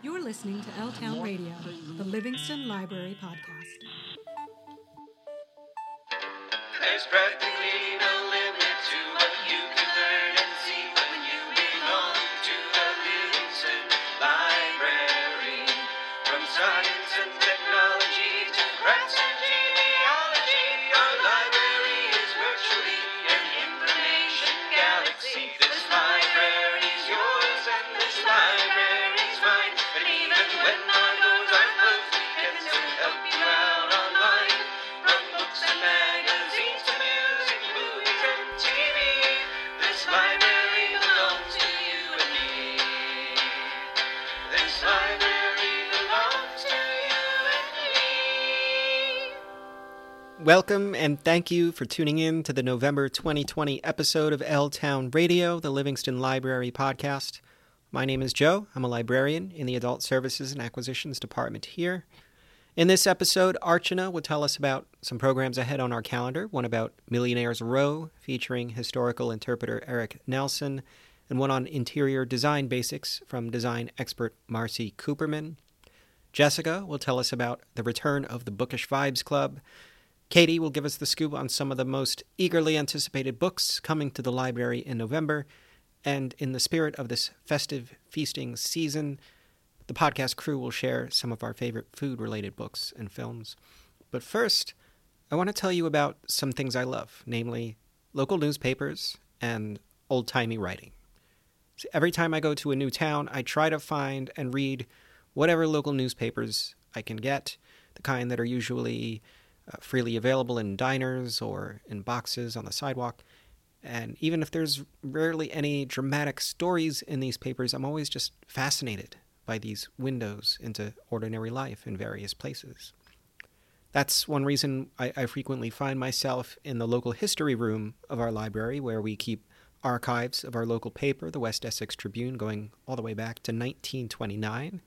You're listening to L Town Radio, the Livingston Library Podcast. There's practically no Welcome and thank you for tuning in to the November 2020 episode of L Town Radio, the Livingston Library podcast. My name is Joe. I'm a librarian in the Adult Services and Acquisitions Department here. In this episode, Archana will tell us about some programs ahead on our calendar one about Millionaires Row, featuring historical interpreter Eric Nelson, and one on interior design basics from design expert Marcy Cooperman. Jessica will tell us about the return of the Bookish Vibes Club. Katie will give us the scoop on some of the most eagerly anticipated books coming to the library in November. And in the spirit of this festive feasting season, the podcast crew will share some of our favorite food related books and films. But first, I want to tell you about some things I love, namely local newspapers and old timey writing. So every time I go to a new town, I try to find and read whatever local newspapers I can get, the kind that are usually uh, freely available in diners or in boxes on the sidewalk. And even if there's rarely any dramatic stories in these papers, I'm always just fascinated by these windows into ordinary life in various places. That's one reason I, I frequently find myself in the local history room of our library, where we keep archives of our local paper, the West Essex Tribune, going all the way back to 1929.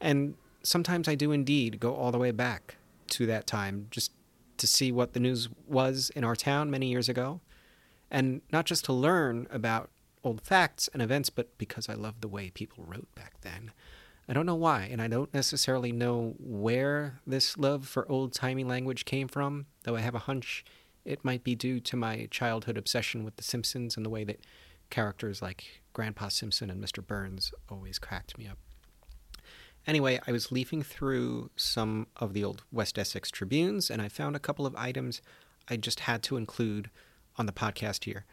And sometimes I do indeed go all the way back to that time just to see what the news was in our town many years ago. And not just to learn about old facts and events, but because I love the way people wrote back then. I don't know why, and I don't necessarily know where this love for old timey language came from, though I have a hunch it might be due to my childhood obsession with The Simpsons and the way that characters like Grandpa Simpson and Mr. Burns always cracked me up. Anyway, I was leafing through some of the old West Essex Tribunes, and I found a couple of items I just had to include on the podcast here.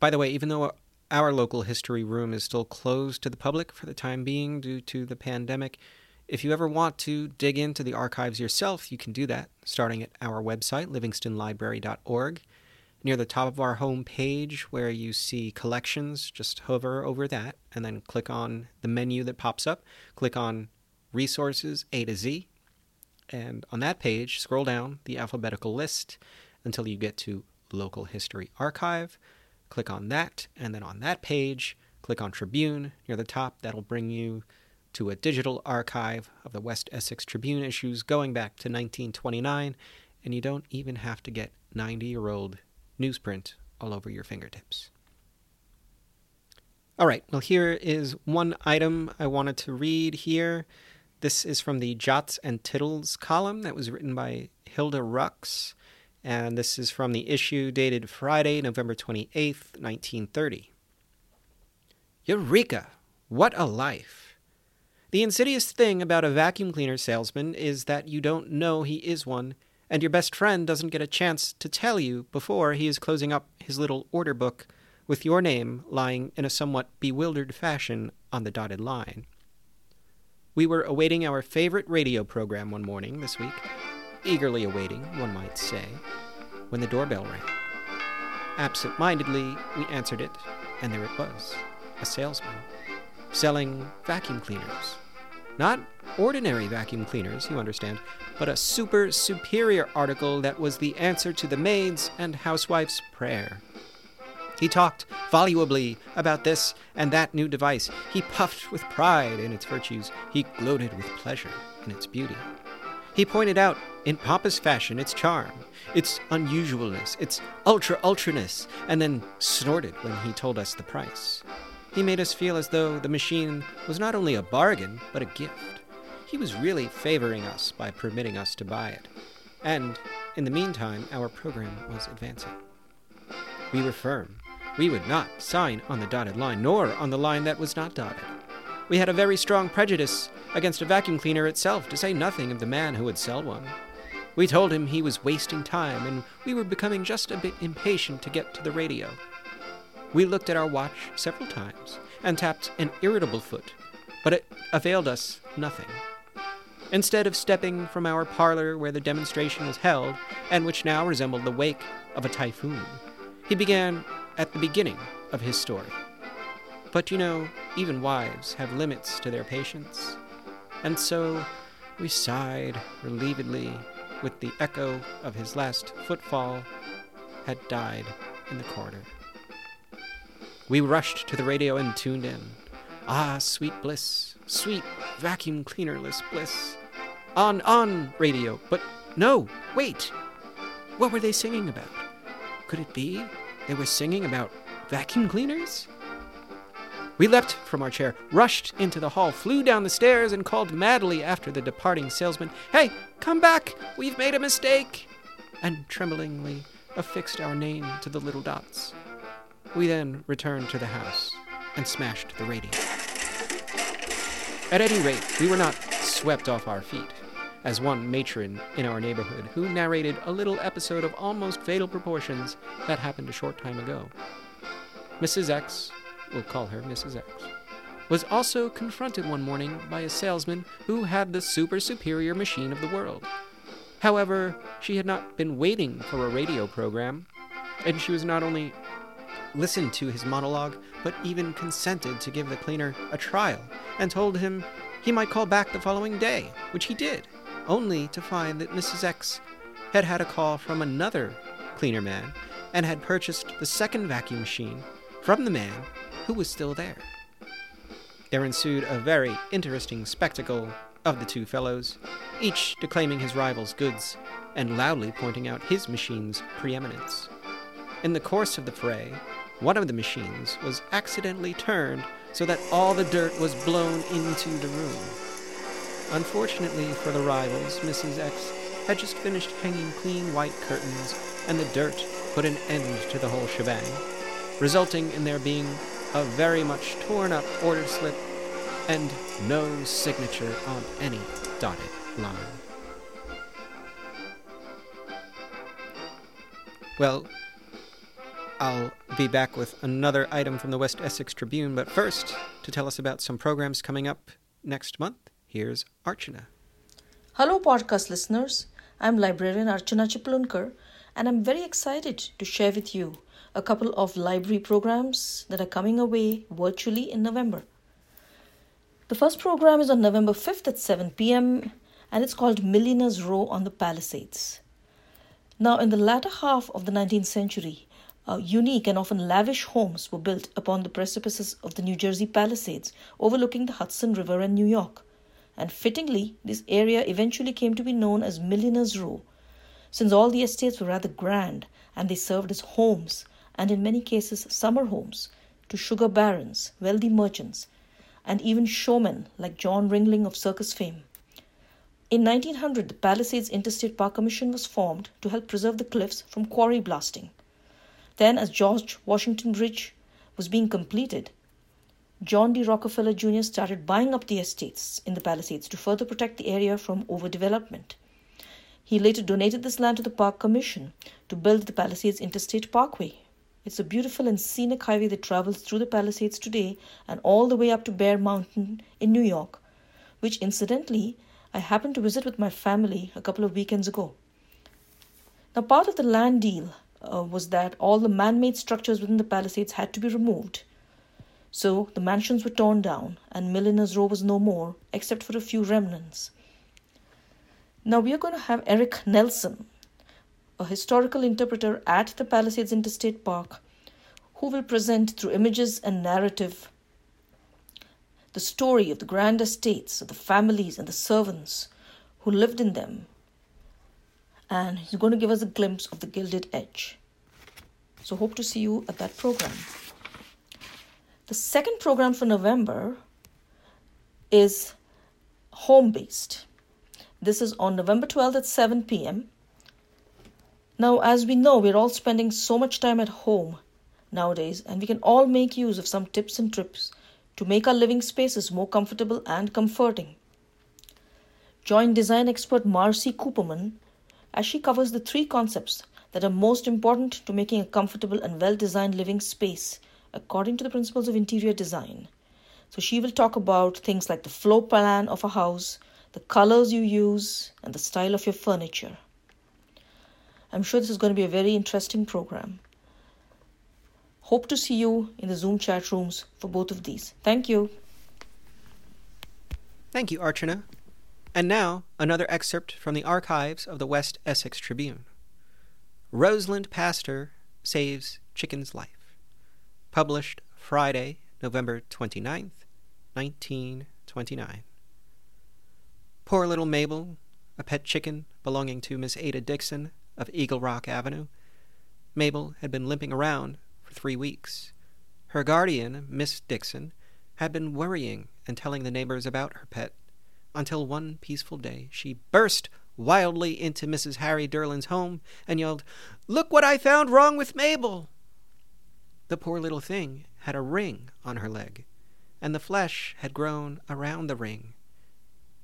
By the way, even though our local history room is still closed to the public for the time being due to the pandemic, if you ever want to dig into the archives yourself, you can do that starting at our website, livingstonlibrary.org. Near the top of our home page, where you see collections, just hover over that and then click on the menu that pops up. Click on Resources A to Z. And on that page, scroll down the alphabetical list until you get to Local History Archive. Click on that, and then on that page, click on Tribune near the top. That'll bring you to a digital archive of the West Essex Tribune issues going back to 1929, and you don't even have to get 90 year old newsprint all over your fingertips. All right, well, here is one item I wanted to read here. This is from the Jots and Tittles column that was written by Hilda Rux, and this is from the issue dated Friday, November 28th, 1930. Eureka! What a life! The insidious thing about a vacuum cleaner salesman is that you don't know he is one, and your best friend doesn't get a chance to tell you before he is closing up his little order book with your name lying in a somewhat bewildered fashion on the dotted line. We were awaiting our favorite radio program one morning this week, eagerly awaiting, one might say, when the doorbell rang. Absent mindedly, we answered it, and there it was a salesman selling vacuum cleaners. Not ordinary vacuum cleaners, you understand, but a super superior article that was the answer to the maid's and housewife's prayer. He talked volubly about this and that new device. He puffed with pride in its virtues. He gloated with pleasure in its beauty. He pointed out, in pompous fashion, its charm, its unusualness, its ultra ultraness, and then snorted when he told us the price. He made us feel as though the machine was not only a bargain, but a gift. He was really favoring us by permitting us to buy it. And, in the meantime, our program was advancing. We were firm. We would not sign on the dotted line, nor on the line that was not dotted. We had a very strong prejudice against a vacuum cleaner itself, to say nothing of the man who would sell one. We told him he was wasting time, and we were becoming just a bit impatient to get to the radio. We looked at our watch several times and tapped an irritable foot, but it availed us nothing. Instead of stepping from our parlor where the demonstration was held, and which now resembled the wake of a typhoon, he began at the beginning of his story. But you know, even wives have limits to their patience. And so we sighed relievedly with the echo of his last footfall had died in the corridor. We rushed to the radio and tuned in. Ah, sweet bliss, sweet vacuum cleanerless bliss. On, on, radio. But no, wait. What were they singing about? Could it be they were singing about vacuum cleaners? We leapt from our chair, rushed into the hall, flew down the stairs, and called madly after the departing salesman, Hey, come back! We've made a mistake! And tremblingly affixed our name to the little dots. We then returned to the house and smashed the radio. At any rate, we were not swept off our feet, as one matron in our neighborhood who narrated a little episode of almost fatal proportions that happened a short time ago. Mrs. X, we'll call her Mrs. X, was also confronted one morning by a salesman who had the super superior machine of the world. However, she had not been waiting for a radio program, and she was not only listened to his monologue, but even consented to give the cleaner a trial and told him he might call back the following day, which he did, only to find that Mrs. X had had a call from another cleaner man and had purchased the second vacuum machine from the man who was still there. There ensued a very interesting spectacle of the two fellows, each declaiming his rival's goods and loudly pointing out his machine's preeminence. In the course of the fray, one of the machines was accidentally turned so that all the dirt was blown into the room. Unfortunately for the rivals, Mrs. X had just finished hanging clean white curtains, and the dirt put an end to the whole shebang, resulting in there being a very much torn up order slip and no signature on any dotted line. Well, I'll be back with another item from the West Essex Tribune, but first, to tell us about some programs coming up next month, here's Archana. Hello, podcast listeners. I'm librarian Archana Chiplunkar, and I'm very excited to share with you a couple of library programs that are coming away virtually in November. The first program is on November 5th at 7 p.m., and it's called Millionaires Row on the Palisades. Now, in the latter half of the 19th century, uh, unique and often lavish homes were built upon the precipices of the New Jersey Palisades, overlooking the Hudson River and New York. And fittingly, this area eventually came to be known as Millionaires Row, since all the estates were rather grand and they served as homes, and in many cases summer homes, to sugar barons, wealthy merchants, and even showmen like John Ringling of circus fame. In 1900, the Palisades Interstate Park Commission was formed to help preserve the cliffs from quarry blasting. Then, as George Washington Bridge was being completed, John D. Rockefeller Jr. started buying up the estates in the Palisades to further protect the area from overdevelopment. He later donated this land to the Park Commission to build the Palisades Interstate Parkway. It's a beautiful and scenic highway that travels through the Palisades today and all the way up to Bear Mountain in New York, which incidentally I happened to visit with my family a couple of weekends ago. Now, part of the land deal uh, was that all the man made structures within the Palisades had to be removed. So the mansions were torn down, and Millionaires Row was no more, except for a few remnants. Now we are going to have Eric Nelson, a historical interpreter at the Palisades Interstate Park, who will present through images and narrative the story of the grand estates, of the families and the servants who lived in them. And he's going to give us a glimpse of the Gilded Age. So, hope to see you at that program. The second program for November is home based. This is on November 12th at 7 p.m. Now, as we know, we're all spending so much time at home nowadays, and we can all make use of some tips and trips to make our living spaces more comfortable and comforting. Join design expert Marcy Cooperman as she covers the three concepts that are most important to making a comfortable and well designed living space according to the principles of interior design. So, she will talk about things like the floor plan of a house, the colors you use, and the style of your furniture. I'm sure this is going to be a very interesting program. Hope to see you in the Zoom chat rooms for both of these. Thank you. Thank you, Archana. And now, another excerpt from the archives of the West Essex Tribune. Roseland Pastor Saves Chicken's Life. Published Friday, November 29th, 1929. Poor little Mabel, a pet chicken belonging to Miss Ada Dixon of Eagle Rock Avenue. Mabel had been limping around for three weeks. Her guardian, Miss Dixon, had been worrying and telling the neighbors about her pet until one peaceful day she burst wildly into Mrs. Harry Derlin's home and yelled, Look what I found wrong with Mabel! The poor little thing had a ring on her leg, and the flesh had grown around the ring.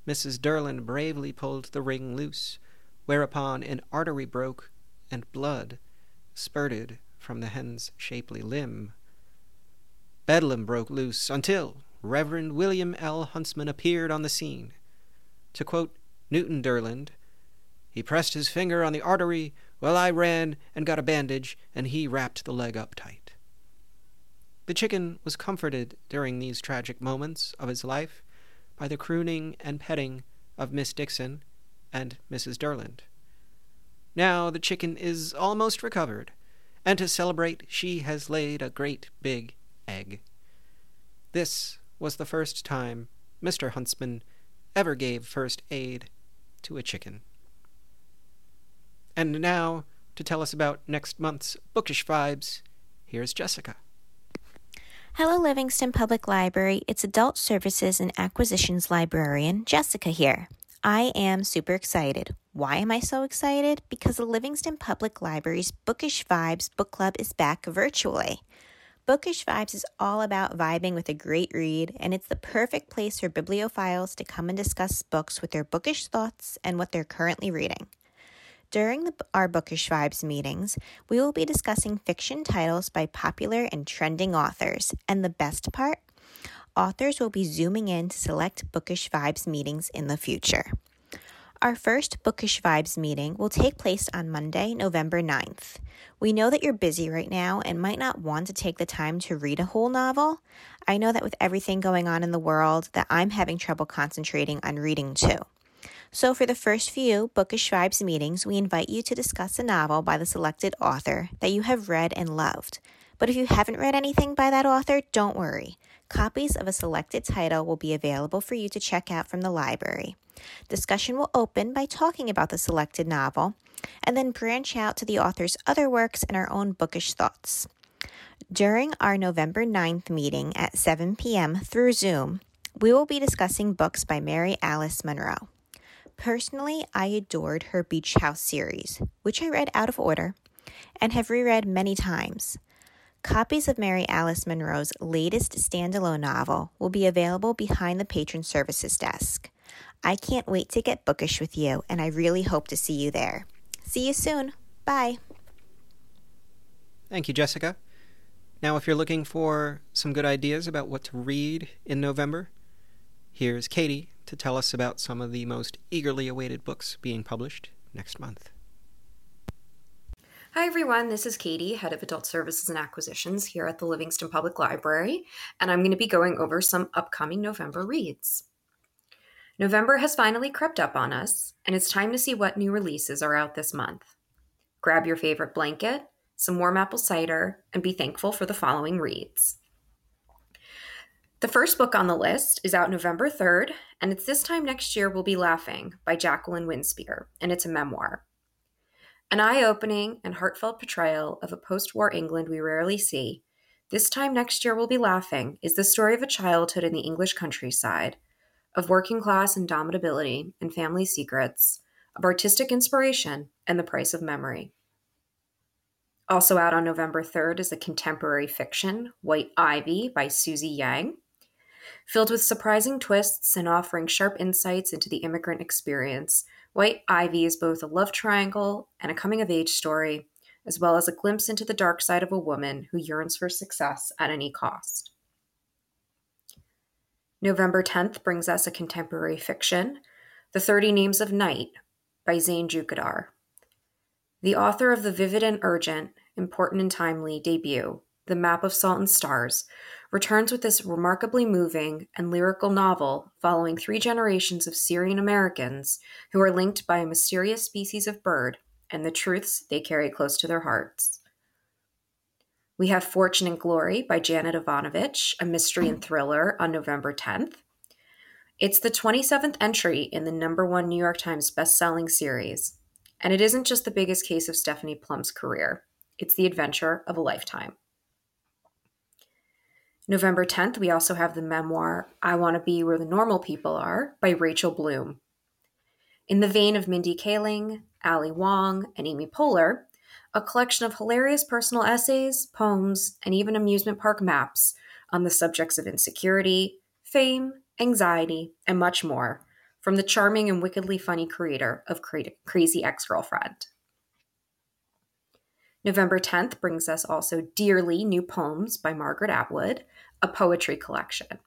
Mrs. Derlin bravely pulled the ring loose, whereupon an artery broke and blood spurted from the hen's shapely limb. Bedlam broke loose until Reverend William L. Huntsman appeared on the scene. To quote Newton Derland, he pressed his finger on the artery while I ran and got a bandage, and he wrapped the leg up tight. The chicken was comforted during these tragic moments of his life by the crooning and petting of Miss Dixon and Mrs. Derland. Now the chicken is almost recovered, and to celebrate, she has laid a great big egg. This was the first time Mr. Huntsman ever gave first aid to a chicken. And now, to tell us about next month's bookish vibes, here's Jessica. Hello, Livingston Public Library. It's Adult Services and Acquisitions Librarian Jessica here. I am super excited. Why am I so excited? Because the Livingston Public Library's Bookish Vibes Book Club is back virtually. Bookish Vibes is all about vibing with a great read, and it's the perfect place for bibliophiles to come and discuss books with their bookish thoughts and what they're currently reading. During the, our Bookish Vibes meetings, we will be discussing fiction titles by popular and trending authors. And the best part? authors will be zooming in to select Bookish Vibes meetings in the future. Our first Bookish Vibes meeting will take place on Monday, November 9th. We know that you're busy right now and might not want to take the time to read a whole novel. I know that with everything going on in the world that I'm having trouble concentrating on reading too. So for the first few Bookish Vibes meetings, we invite you to discuss a novel by the selected author that you have read and loved. But if you haven't read anything by that author, don't worry. Copies of a selected title will be available for you to check out from the library. Discussion will open by talking about the selected novel and then branch out to the author's other works and our own bookish thoughts. During our November 9th meeting at 7 p.m. through Zoom, we will be discussing books by Mary Alice Monroe. Personally, I adored her Beach House series, which I read out of order and have reread many times. Copies of Mary Alice Monroe's latest standalone novel will be available behind the patron services desk. I can't wait to get bookish with you, and I really hope to see you there. See you soon. Bye. Thank you, Jessica. Now, if you're looking for some good ideas about what to read in November, here's Katie to tell us about some of the most eagerly awaited books being published next month. Hi, everyone. This is Katie, Head of Adult Services and Acquisitions here at the Livingston Public Library, and I'm going to be going over some upcoming November reads. November has finally crept up on us, and it's time to see what new releases are out this month. Grab your favorite blanket, some warm apple cider, and be thankful for the following reads. The first book on the list is out November 3rd, and it's This Time Next Year We'll Be Laughing by Jacqueline Winspear, and it's a memoir. An eye opening and heartfelt portrayal of a post war England we rarely see, This Time Next Year We'll Be Laughing is the story of a childhood in the English countryside, of working class indomitability and family secrets, of artistic inspiration and the price of memory. Also out on November 3rd is a contemporary fiction White Ivy by Susie Yang. Filled with surprising twists and offering sharp insights into the immigrant experience, White Ivy is both a love triangle and a coming of age story, as well as a glimpse into the dark side of a woman who yearns for success at any cost. November 10th brings us a contemporary fiction, The Thirty Names of Night by Zeyn Joukhadar. The author of the vivid and urgent, important and timely debut, The Map of Salt and Stars, returns with this remarkably moving and lyrical novel following three generations of Syrian Americans who are linked by a mysterious species of bird and the truths they carry close to their hearts. We have Fortune and Glory by Janet Evanovich, a mystery and thriller on November 10th. It's the 27th entry in the number one New York Times best-selling series, and it isn't just the biggest case of Stephanie Plum's career. It's the adventure of a lifetime. November 10th, we also have the memoir I Want to Be Where the Normal People Are by Rachel Bloom. In the vein of Mindy Kaling, Ali Wong, and Amy Poehler, a collection of hilarious personal essays, poems, and even amusement park maps on the subjects of insecurity, fame, anxiety, and much more from the charming and wickedly funny creator of Crazy Ex Girlfriend. November 10th brings us also Dearly New Poems by Margaret Atwood, a poetry collection.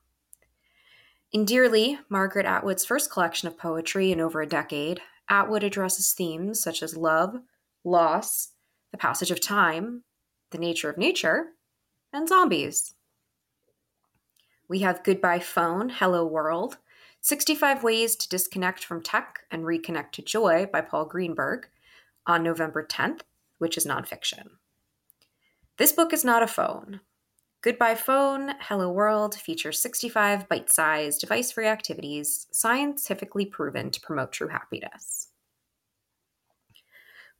In Dearly, Margaret Atwood's first collection of poetry in over a decade, Atwood addresses themes such as love, loss, the passage of time, the nature of nature, and zombies. We have Goodbye Phone, Hello World, 65 Ways to Disconnect from Tech and Reconnect to Joy by Paul Greenberg on November 10th, which is nonfiction. This book is not a phone. Goodbye Phone, Hello World features 65 bite sized device free activities scientifically proven to promote true happiness.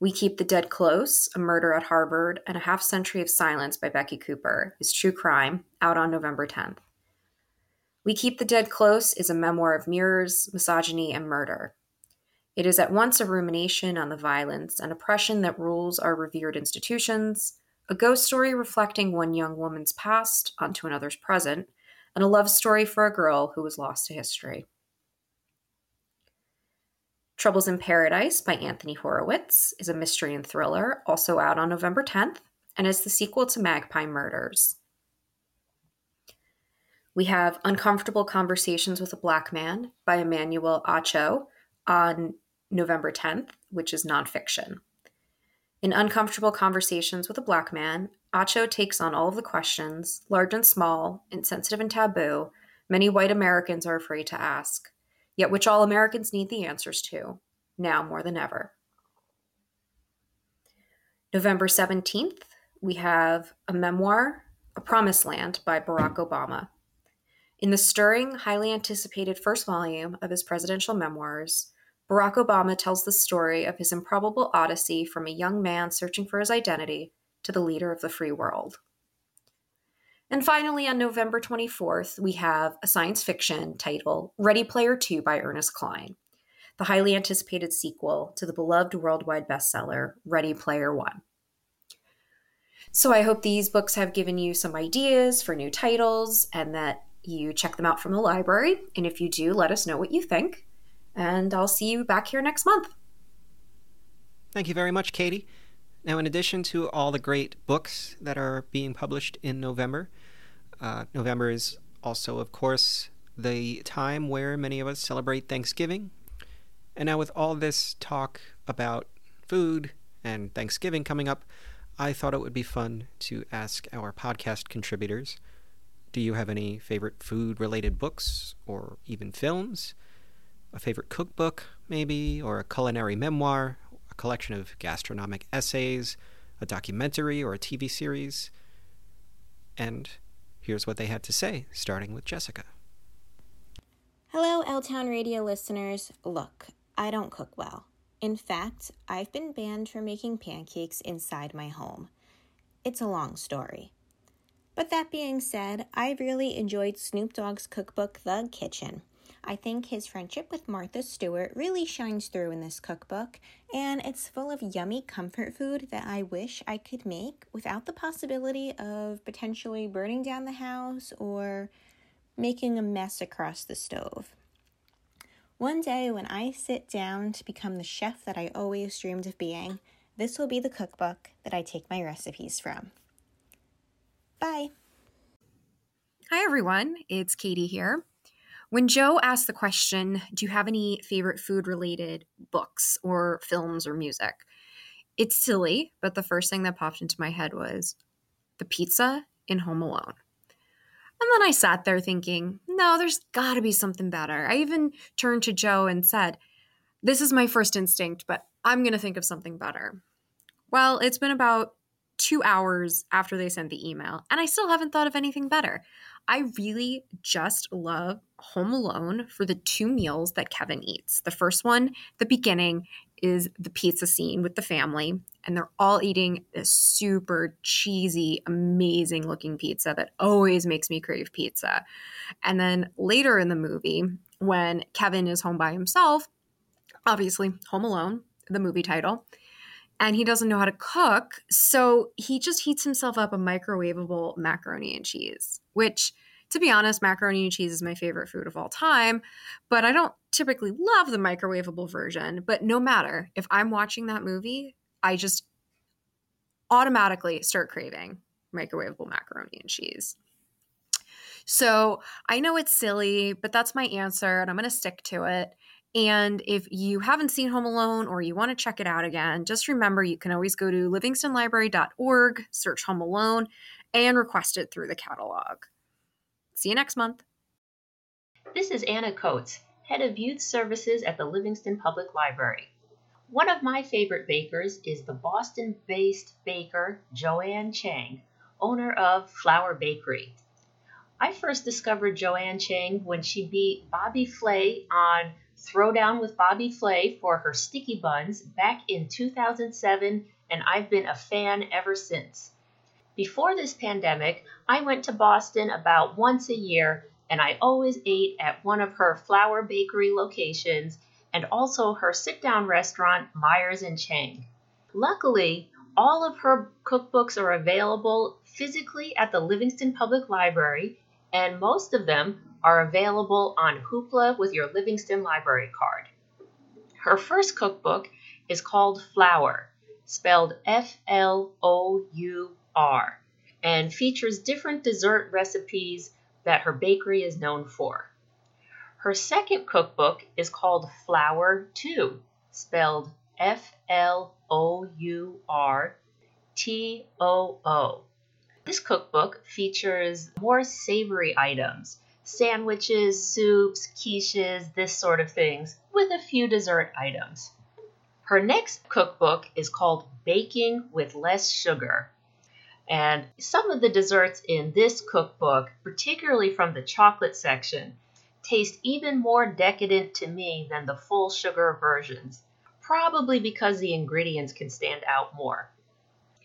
We Keep the Dead Close, A Murder at Harvard, and A Half Century of Silence by Becky Cooper is true crime, out on November 10th. We Keep the Dead Close is a memoir of mirrors, misogyny, and murder. It is at once a rumination on the violence and oppression that rules our revered institutions, a ghost story reflecting one young woman's past onto another's present, and a love story for a girl who was lost to history. Troubles in Paradise by Anthony Horowitz is a mystery and thriller, also out on November 10th, and is the sequel to Magpie Murders. We have Uncomfortable Conversations with a Black Man by Emmanuel Acho on November 10th, which is nonfiction. In Uncomfortable Conversations with a Black Man, Acho takes on all of the questions, large and small, insensitive and taboo, many white Americans are afraid to ask yet which all Americans need the answers to, now more than ever. November 17th, we have a memoir, A Promised Land by Barack Obama. In the stirring, highly anticipated first volume of his presidential memoirs, Barack Obama tells the story of his improbable odyssey from a young man searching for his identity to the leader of the free world. And finally, on November 24th, we have a science fiction title, Ready Player 2 by Ernest Cline, the highly anticipated sequel to the beloved worldwide bestseller, Ready Player One. So I hope these books have given you some ideas for new titles and that you check them out from the library. And if you do, let us know what you think. And I'll see you back here next month. Thank you very much, Katie. Now, in addition to all the great books that are being published in November, uh, November is also, of course, the time where many of us celebrate Thanksgiving. And now, with all this talk about food and Thanksgiving coming up, I thought it would be fun to ask our podcast contributors do you have any favorite food related books or even films? A favorite cookbook, maybe, or a culinary memoir, a collection of gastronomic essays, a documentary, or a TV series? And here's what they had to say, starting with Jessica. Hello, L Town Radio listeners. Look, I don't cook well. In fact, I've been banned from making pancakes inside my home. It's a long story. But that being said, I really enjoyed Snoop Dogg's cookbook, The Kitchen. I think his friendship with Martha Stewart really shines through in this cookbook, and it's full of yummy comfort food that I wish I could make without the possibility of potentially burning down the house or making a mess across the stove. One day, when I sit down to become the chef that I always dreamed of being, this will be the cookbook that I take my recipes from. Bye. Hi, everyone. It's Katie here. When Joe asked the question, Do you have any favorite food related books or films or music? It's silly, but the first thing that popped into my head was the pizza in Home Alone. And then I sat there thinking, no, there's got to be something better. I even turned to Joe and said, This is my first instinct, but I'm going to think of something better. Well, it's been about two hours after they sent the email, and I still haven't thought of anything better. I really just love Home Alone for the two meals that Kevin eats. The first one, the beginning, is the pizza scene with the family, and they're all eating this super cheesy, amazing looking pizza that always makes me crave pizza. And then later in the movie, when Kevin is home by himself, obviously, Home Alone, the movie title, and he doesn't know how to cook. So he just heats himself up a microwavable macaroni and cheese, which, to be honest, macaroni and cheese is my favorite food of all time. But I don't typically love the microwavable version. But no matter, if I'm watching that movie, I just automatically start craving microwavable macaroni and cheese. So I know it's silly, but that's my answer, and I'm going to stick to it. And if you haven't seen Home Alone or you want to check it out again, just remember you can always go to livingstonlibrary.org, search Home Alone, and request it through the catalog. See you next month. This is Anna Coates, Head of Youth Services at the Livingston Public Library. One of my favorite bakers is the Boston based baker Joanne Chang, owner of Flour Bakery. I first discovered Joanne Chang when she beat Bobby Flay on Throwdown with Bobby Flay for her sticky buns back in 2007, and I've been a fan ever since. Before this pandemic, I went to Boston about once a year, and I always ate at one of her flour bakery locations and also her sit down restaurant, Myers and Chang. Luckily, all of her cookbooks are available physically at the Livingston Public Library, and most of them are available on Hoopla with your Livingston Library card. Her first cookbook is called Flour, spelled F L O U R, and features different dessert recipes that her bakery is known for. Her second cookbook is called Flour 2, spelled F L O U R T O O. This cookbook features more savory items sandwiches, soups, quiches, this sort of things, with a few dessert items. Her next cookbook is called Baking with Less Sugar. And some of the desserts in this cookbook, particularly from the chocolate section, taste even more decadent to me than the full sugar versions, probably because the ingredients can stand out more.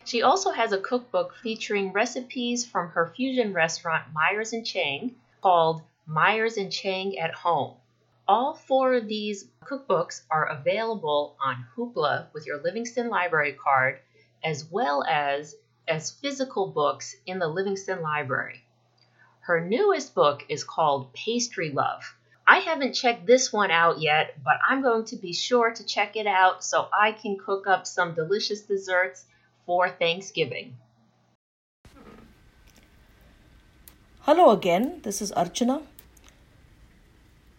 She also has a cookbook featuring recipes from her fusion restaurant Myers and Chang, called Myers and Chang at Home. All four of these cookbooks are available on Hoopla with your Livingston Library card, as well as as physical books in the Livingston Library. Her newest book is called Pastry Love. I haven't checked this one out yet, but I'm going to be sure to check it out so I can cook up some delicious desserts for Thanksgiving. Hello again, this is Archana.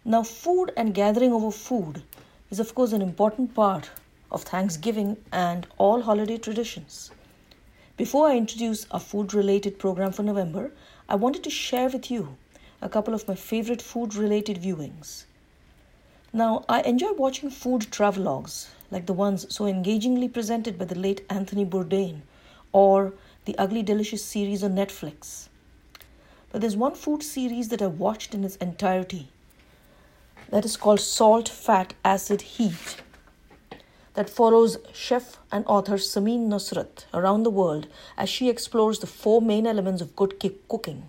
Now, food and gathering over food is, of course, an important part of Thanksgiving and all holiday traditions. Before I introduce our food related program for November, I wanted to share with you a couple of my favorite food related viewings. Now, I enjoy watching food travelogues like the ones so engagingly presented by the late Anthony Bourdain or the Ugly Delicious series on Netflix. But there's one food series that I watched in its entirety that is called Salt, Fat, Acid, Heat. that follows chef and author Samin Nosrat around the world as she explores the four main elements of good ki- cooking.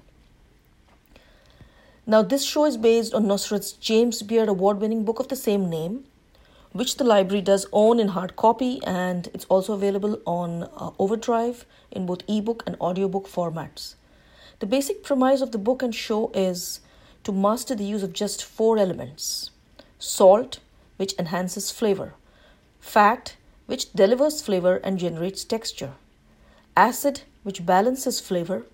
Now, this show is based on Nosrat's James Beard award winning book of the same name, which the library does own in hard copy, and it's also available on uh, Overdrive in both ebook and audiobook formats. The basic premise of the book and show is to master the use of just four elements. Salt, which enhances flavor, fat, which delivers flavor and generates texture, acid, which balances flavor,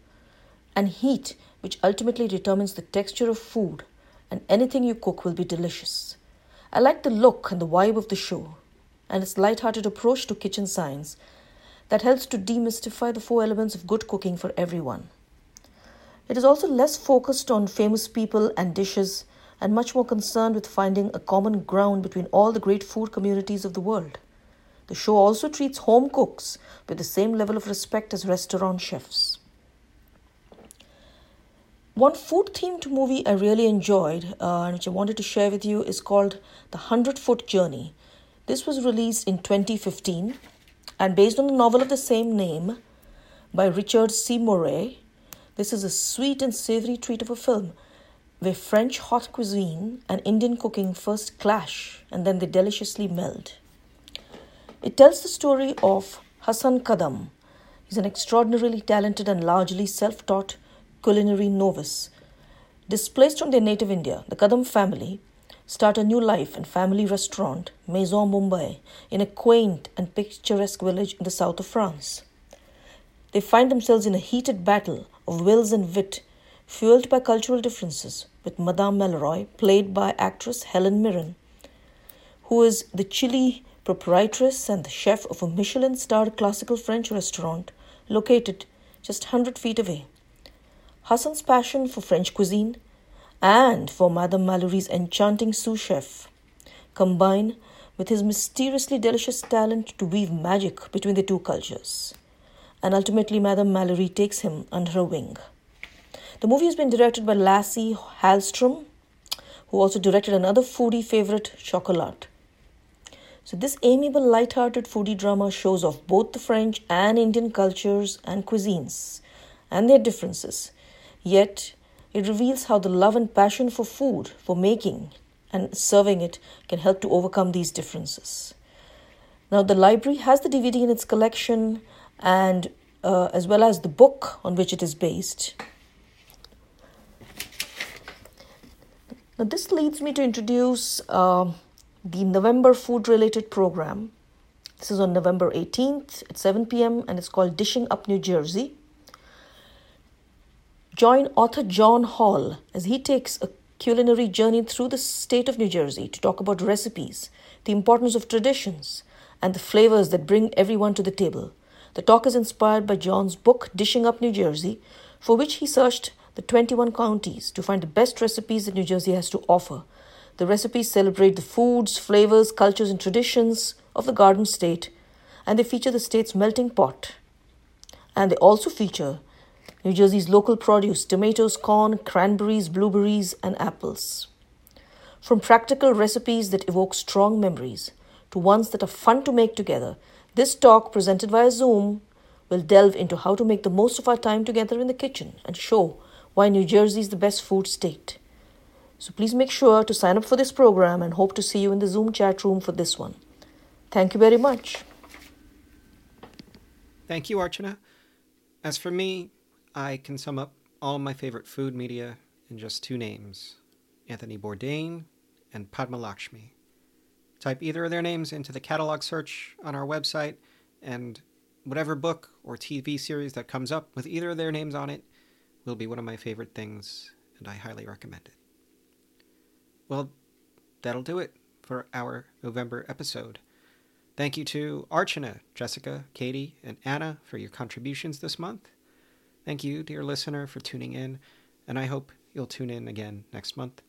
and heat, which ultimately determines the texture of food, and anything you cook will be delicious. I like the look and the vibe of the show, and its light-hearted approach to kitchen science that helps to demystify the four elements of good cooking for everyone. It is also less focused on famous people and dishes and much more concerned with finding a common ground between all the great food communities of the world. The show also treats home cooks with the same level of respect as restaurant chefs. One food themed movie I really enjoyed uh, and which I wanted to share with you is called The Hundred Foot Journey. This was released in 2015 and based on the novel of the same name by Richard C. Morais. This is a sweet and savory treat of a film where French haute cuisine and Indian cooking first clash and then they deliciously meld. It tells the story of Hassan Kadam. He's an extraordinarily talented and largely self taught culinary novice. Displaced from their native India, the Kadam family start a new life and family restaurant, Maison Mumbai, in a quaint and picturesque village in the south of France. They find themselves in a heated battle of wills and wit, fueled by cultural differences, with Madame Mallory, played by actress Helen Mirren, who is the chilly proprietress and the chef of a Michelin starred classical French restaurant located just 100 feet away. Hassan's passion for French cuisine and for Madame Mallory's enchanting sous chef combine with his mysteriously delicious talent to weave magic between the two cultures. And ultimately, Madame Mallory takes him under her wing. The movie has been directed by Lasse Hallstrom, who also directed another foodie favorite, Chocolat. So, this amiable, light-hearted foodie drama shows off both the French and Indian cultures and cuisines and their differences Yet, it reveals how the love and passion for food, for making and serving it, can help to overcome these differences. Now, the library has the DVD in its collection, and uh, as well as the book on which it is based. Now, this leads me to introduce uh, the November food related program. This is on November 18th at 7 p.m., and it's called Dishing Up New Jersey. Join author John Holl as he takes a culinary journey through the state of New Jersey to talk about recipes, the importance of traditions, and the flavors that bring everyone to the table. The talk is inspired by John's book Dishing Up New Jersey, for which he searched the 21 counties to find the best recipes that New Jersey has to offer. The recipes celebrate the foods, flavors, cultures, and traditions of the Garden State, and they feature the state's melting pot. And they also feature New Jersey's local produce tomatoes, corn, cranberries, blueberries, and apples. From practical recipes that evoke strong memories to ones that are fun to make together, this talk, presented via Zoom, will delve into how to make the most of our time together in the kitchen and show why New Jersey is the best food state. So please make sure to sign up for this program and hope to see you in the Zoom chat room for this one. Thank you very much. Thank you, Archana. As for me, I can sum up all my favorite food media in just two names Anthony Bourdain and Padma Lakshmi. Type either of their names into the catalog search on our website, and whatever book or TV series that comes up with either of their names on it will be one of my favorite things, and I highly recommend it. Well, that'll do it for our November episode. Thank you to Archana, Jessica, Katie, and Anna for your contributions this month. Thank you, dear listener, for tuning in, and I hope you'll tune in again next month.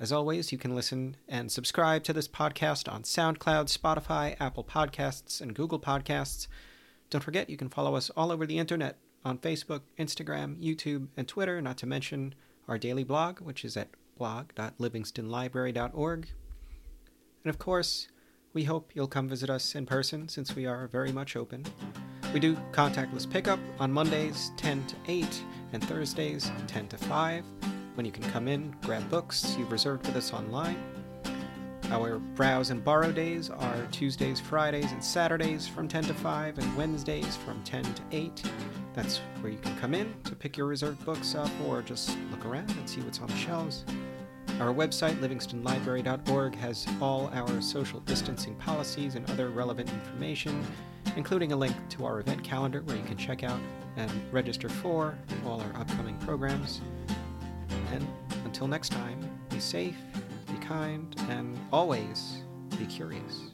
As always, you can listen and subscribe to this podcast on SoundCloud, Spotify, Apple Podcasts, and Google Podcasts. Don't forget, you can follow us all over the internet on Facebook, Instagram, YouTube, and Twitter, not to mention our daily blog, which is at blog.livingstonlibrary.org. And of course, We hope you'll come visit us in person since we are very much open. We do contactless pickup on Mondays 10 to 8 and Thursdays 10 to 5 when you can come in, grab books you've reserved with us online. Our browse and borrow days are Tuesdays, Fridays, and Saturdays from 10 to 5 and Wednesdays from 10 to 8. That's where you can come in to pick your reserved books up or just look around and see what's on the shelves. Our website, livingstonlibrary.org, has all our social distancing policies and other relevant information, including a link to our event calendar where you can check out and register for all our upcoming programs. And until next time, be safe, be kind, and always be curious.